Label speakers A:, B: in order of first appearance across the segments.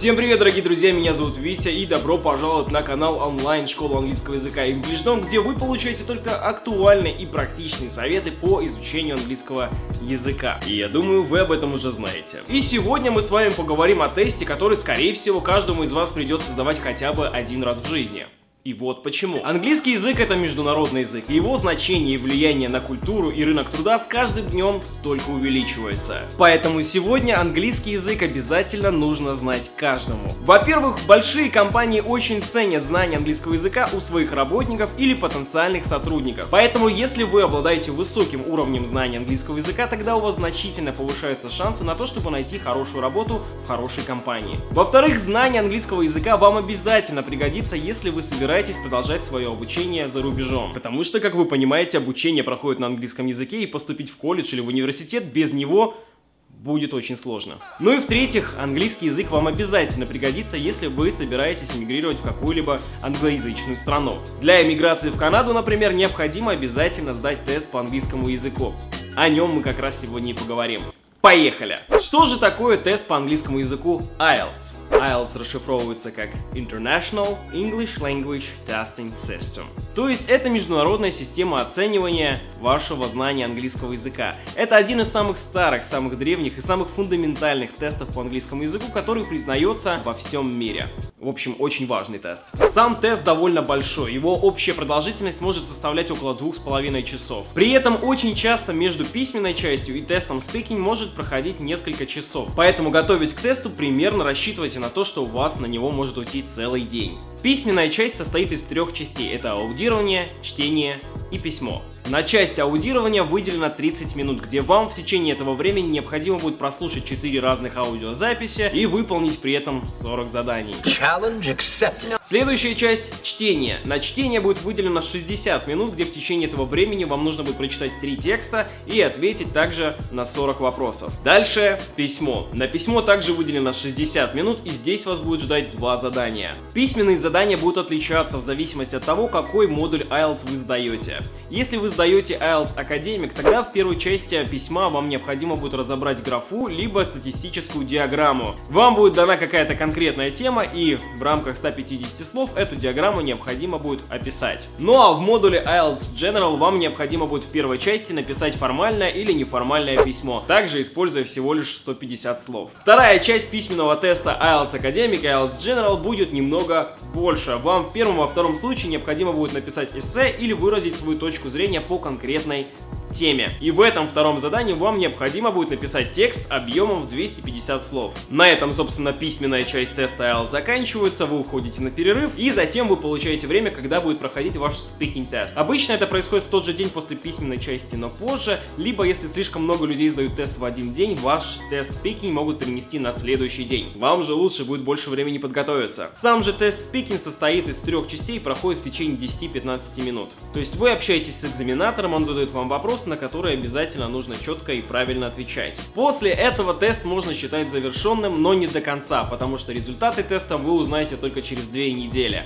A: Всем привет, дорогие друзья, меня зовут Витя и добро пожаловать на канал онлайн школы английского языка EnglishDom, где вы получаете только актуальные и практичные советы по изучению английского языка. И я думаю, вы об этом уже знаете. И сегодня мы с вами поговорим о тесте, который, скорее всего, каждому из вас придется сдавать хотя бы один раз в жизни. И вот почему. Английский язык это международный язык, и его значение и влияние на культуру и рынок труда с каждым днем только увеличивается. Поэтому сегодня английский язык обязательно нужно знать каждому. Во-первых, большие компании очень ценят знание английского языка у своих работников или потенциальных сотрудников. Поэтому, если вы обладаете высоким уровнем знания английского языка, тогда у вас значительно повышаются шансы на то, чтобы найти хорошую работу в хорошей компании. Во-вторых, знание английского языка вам обязательно пригодится, если вы собираетесь собираетесь продолжать свое обучение за рубежом. Потому что, как вы понимаете, обучение проходит на английском языке, и поступить в колледж или в университет без него будет очень сложно. Ну и в-третьих, английский язык вам обязательно пригодится, если вы собираетесь эмигрировать в какую-либо англоязычную страну. Для эмиграции в Канаду, например, необходимо обязательно сдать тест по английскому языку. О нем мы как раз сегодня и поговорим. Поехали! Что же такое тест по английскому языку IELTS? IELTS расшифровывается как International English Language Testing System. То есть это международная система оценивания вашего знания английского языка. Это один из самых старых, самых древних и самых фундаментальных тестов по английскому языку, который признается во всем мире. В общем, очень важный тест. Сам тест довольно большой, его общая продолжительность может составлять около двух с половиной часов. При этом очень часто между письменной частью и тестом speaking может проходить несколько часов. Поэтому готовясь к тесту, примерно рассчитывайте на то, что у вас на него может уйти целый день. Письменная часть состоит из трех частей. Это аудирование, чтение и письмо. На часть аудирования выделено 30 минут, где вам в течение этого времени необходимо будет прослушать 4 разных аудиозаписи и выполнить при этом 40 заданий. Следующая часть – чтение. На чтение будет выделено 60 минут, где в течение этого времени вам нужно будет прочитать 3 текста и ответить также на 40 вопросов. Дальше – письмо. На письмо также выделено 60 минут и здесь вас будет ждать два задания. Письменные задания будут отличаться в зависимости от того, какой модуль IELTS вы сдаете. Если вы сдаете IELTS Академик, тогда в первой части письма вам необходимо будет разобрать графу, либо статистическую диаграмму. Вам будет дана какая-то конкретная тема, и в рамках 150 слов эту диаграмму необходимо будет описать. Ну а в модуле IELTS General вам необходимо будет в первой части написать формальное или неформальное письмо, также используя всего лишь 150 слов. Вторая часть письменного теста IELTS Academic и IELTS General будет немного больше. Вам в первом и во втором случае необходимо будет написать эссе или выразить свою точку зрения по конкретной теме. И в этом втором задании вам необходимо будет написать текст объемом в 250 слов. На этом, собственно, письменная часть теста IELTS заканчивается, вы уходите на перерыв, и затем вы получаете время, когда будет проходить ваш speaking тест. Обычно это происходит в тот же день после письменной части, но позже, либо если слишком много людей сдают тест в один день, ваш тест speaking могут перенести на следующий день. Вам же лучше будет больше времени подготовиться. Сам же тест speaking состоит из трех частей и проходит в течение 10-15 минут. То есть вы общаетесь с экзаменатором, он задает вам вопросы, на которые обязательно нужно четко и правильно отвечать. После этого тест можно считать завершенным, но не до конца, потому что результаты теста вы узнаете только через две недели.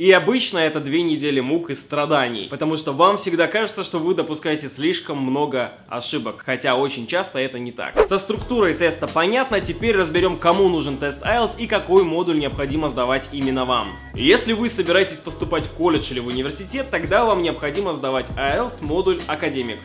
A: И обычно это две недели мук и страданий, потому что вам всегда кажется, что вы допускаете слишком много ошибок, хотя очень часто это не так. Со структурой теста понятно, теперь разберем, кому нужен тест IELTS и какой модуль необходимо сдавать именно вам. Если вы собираетесь поступать в колледж или в университет, тогда вам необходимо сдавать IELTS модуль Академик.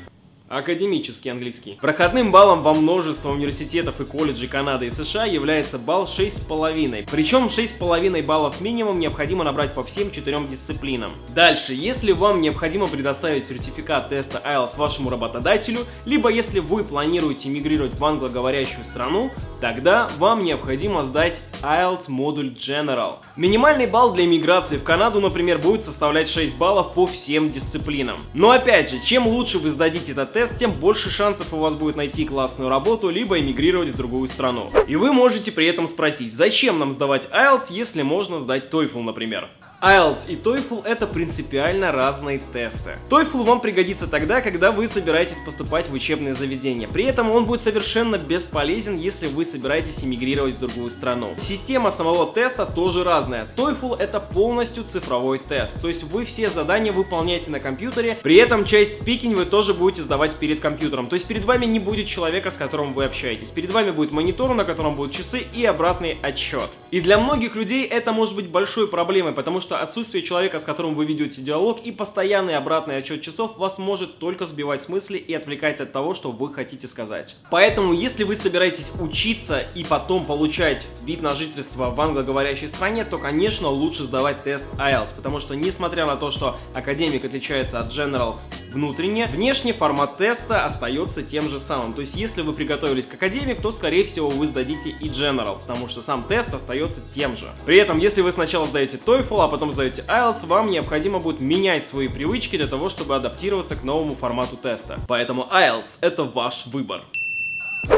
A: Академический английский. Проходным баллом во множество университетов и колледжей Канады и США является балл 6,5. Причем 6,5 баллов минимум необходимо набрать по всем четырем дисциплинам. Дальше, если вам необходимо предоставить сертификат теста IELTS вашему работодателю, либо если вы планируете мигрировать в англоговорящую страну, тогда вам необходимо сдать IELTS модуль General. Минимальный балл для миграции в Канаду, например, будет составлять 6 баллов по всем дисциплинам. Но опять же, чем лучше вы сдадите этот тест, тем больше шансов у вас будет найти классную работу, либо эмигрировать в другую страну. И вы можете при этом спросить, зачем нам сдавать IELTS, если можно сдать TOEFL, например? IELTS и TOEFL это принципиально разные тесты. TOEFL вам пригодится тогда, когда вы собираетесь поступать в учебное заведение. При этом он будет совершенно бесполезен, если вы собираетесь эмигрировать в другую страну. Система самого теста тоже разная. TOEFL это полностью цифровой тест, то есть вы все задания выполняете на компьютере, при этом часть спикинг вы тоже будете сдавать перед компьютером. То есть перед вами не будет человека, с которым вы общаетесь. Перед вами будет монитор, на котором будут часы и обратный отсчет. И для многих людей это может быть большой проблемой, потому что отсутствие человека, с которым вы ведете диалог и постоянный обратный отсчет часов вас может только сбивать с мысли и отвлекать от того, что вы хотите сказать. Поэтому, если вы собираетесь учиться и потом получать вид на жительство в англоговорящей стране, то, конечно, лучше сдавать тест IELTS, потому что, несмотря на то, что академик отличается от General внутренне, внешний формат теста остается тем же самым. То есть, если вы приготовились к академик, то, скорее всего, вы сдадите и General, потому что сам тест остается тем же. При этом, если вы сначала сдаете TOEFL, а потом сдаете IELTS, вам необходимо будет менять свои привычки для того, чтобы адаптироваться к новому формату теста. Поэтому IELTS — это ваш выбор.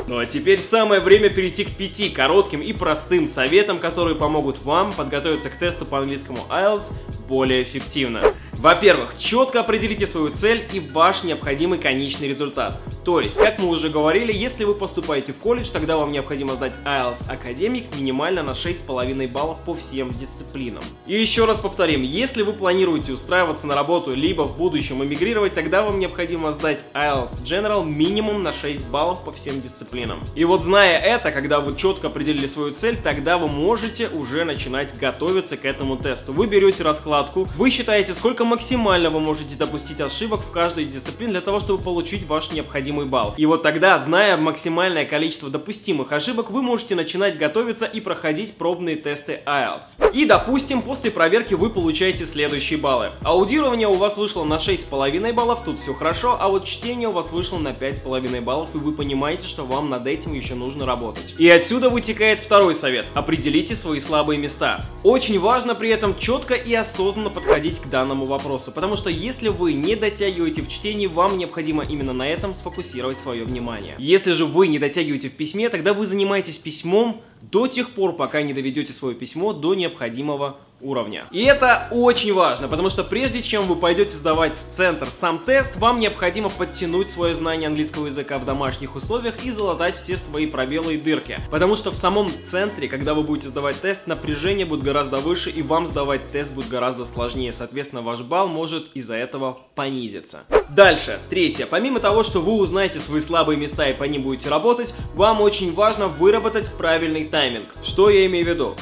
A: Ну а теперь самое время перейти к пяти коротким и простым советам, которые помогут вам подготовиться к тесту по английскому IELTS более эффективно. Во-первых, четко определите свою цель и ваш необходимый конечный результат. То есть, как мы уже говорили, если вы поступаете в колледж, тогда вам необходимо сдать IELTS Академик минимально на 6,5 баллов по всем дисциплинам. И еще раз повторим, если вы планируете устраиваться на работу, либо в будущем эмигрировать, тогда вам необходимо сдать IELTS General минимум на 6 баллов по всем дисциплинам. И вот зная это, когда вы четко определили свою цель, тогда вы можете уже начинать готовиться к этому тесту. Вы берете раскладку, вы считаете, сколько максимально вы можете допустить ошибок в каждой из дисциплин для того, чтобы получить ваш необходимый балл. И вот тогда, зная максимальное количество допустимых ошибок, вы можете начинать готовиться и проходить пробные тесты IELTS. И, допустим, после проверки вы получаете следующие баллы. Аудирование у вас вышло на 6,5 баллов, тут все хорошо, а вот чтение у вас вышло на 5,5 баллов, и вы понимаете, что вам над этим еще нужно работать. И отсюда вытекает второй совет. Определите свои слабые места. Очень важно при этом четко и осознанно подходить к данному вопросу вопросу, потому что если вы не дотягиваете в чтении, вам необходимо именно на этом сфокусировать свое внимание. Если же вы не дотягиваете в письме, тогда вы занимаетесь письмом до тех пор, пока не доведете свое письмо до необходимого уровня. И это очень важно, потому что прежде чем вы пойдете сдавать в центр сам тест, вам необходимо подтянуть свое знание английского языка в домашних условиях и залатать все свои пробелы и дырки. Потому что в самом центре, когда вы будете сдавать тест, напряжение будет гораздо выше и вам сдавать тест будет гораздо сложнее. Соответственно, ваш балл может из-за этого понизиться. Дальше, третье. Помимо того, что вы узнаете свои слабые места и по ним будете работать, вам очень важно выработать правильный тайминг. Что я имею в виду?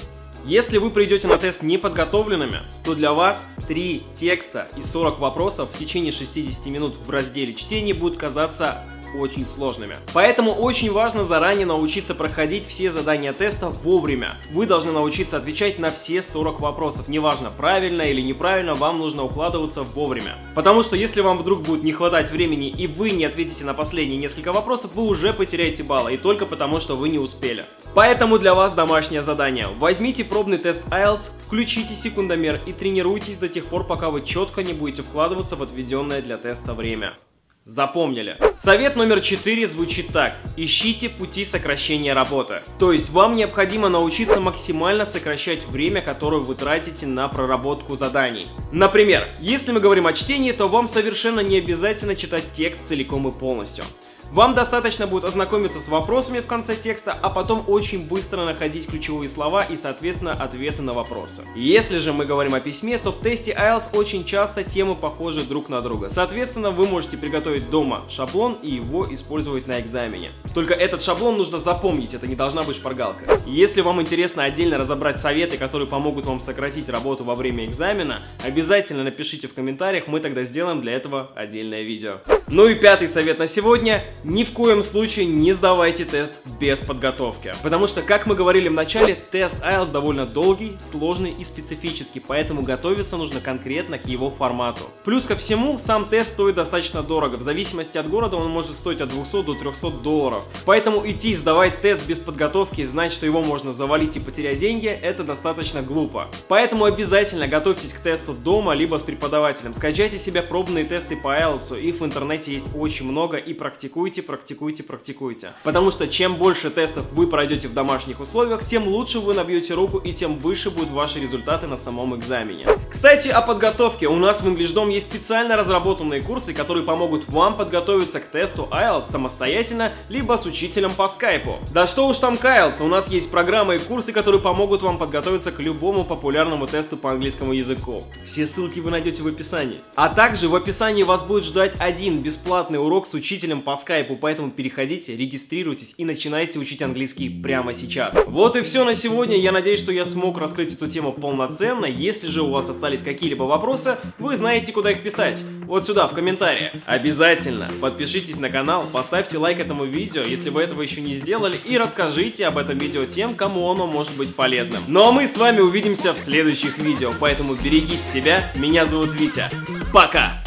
A: Если вы придете на тест неподготовленными, то для вас 3 текста и 40 вопросов в течение 60 минут в разделе чтения будут казаться очень сложными. Поэтому очень важно заранее научиться проходить все задания теста вовремя. Вы должны научиться отвечать на все 40 вопросов. Неважно, правильно или неправильно, вам нужно укладываться вовремя. Потому что если вам вдруг будет не хватать времени и вы не ответите на последние несколько вопросов, вы уже потеряете баллы. И только потому, что вы не успели. Поэтому для вас домашнее задание. Возьмите пробный тест IELTS, включите секундомер и тренируйтесь до тех пор, пока вы четко не будете вкладываться в отведенное для теста время. Запомнили. Совет номер 4 звучит так. Ищите пути сокращения работы. То есть вам необходимо научиться максимально сокращать время, которое вы тратите на проработку заданий. Например, если мы говорим о чтении, то вам совершенно не обязательно читать текст целиком и полностью. Вам достаточно будет ознакомиться с вопросами в конце текста, а потом очень быстро находить ключевые слова и, соответственно, ответы на вопросы. Если же мы говорим о письме, то в тесте IELTS очень часто темы похожи друг на друга. Соответственно, вы можете приготовить дома шаблон и его использовать на экзамене. Только этот шаблон нужно запомнить, это не должна быть шпаргалка. Если вам интересно отдельно разобрать советы, которые помогут вам сократить работу во время экзамена, обязательно напишите в комментариях, мы тогда сделаем для этого отдельное видео. Ну и пятый совет на сегодня ни в коем случае не сдавайте тест без подготовки. Потому что, как мы говорили в начале, тест IELTS довольно долгий, сложный и специфический, поэтому готовиться нужно конкретно к его формату. Плюс ко всему, сам тест стоит достаточно дорого. В зависимости от города он может стоить от 200 до 300 долларов. Поэтому идти сдавать тест без подготовки и знать, что его можно завалить и потерять деньги, это достаточно глупо. Поэтому обязательно готовьтесь к тесту дома, либо с преподавателем. Скачайте себе пробные тесты по IELTS, их в интернете есть очень много и практикуйте практикуйте, практикуйте, практикуйте. Потому что чем больше тестов вы пройдете в домашних условиях, тем лучше вы набьете руку и тем выше будут ваши результаты на самом экзамене. Кстати, о подготовке. У нас в EnglishDom есть специально разработанные курсы, которые помогут вам подготовиться к тесту IELTS самостоятельно, либо с учителем по скайпу. Да что уж там IELTS, у нас есть программы и курсы, которые помогут вам подготовиться к любому популярному тесту по английскому языку. Все ссылки вы найдете в описании. А также в описании вас будет ждать один бесплатный урок с учителем по скайпу, поэтому переходите, регистрируйтесь и начинайте учить английский прямо сейчас. Вот и все на сегодня. Я надеюсь, что я смог раскрыть эту тему полноценно. Если же у вас остались какие-либо вопросы, вы знаете, куда их писать. Вот сюда, в комментариях. Обязательно подпишитесь на канал, поставьте лайк этому видео, если вы этого еще не сделали, и расскажите об этом видео тем, кому оно может быть полезным. Ну а мы с вами увидимся в следующих видео, поэтому берегите себя. Меня зовут Витя. Пока!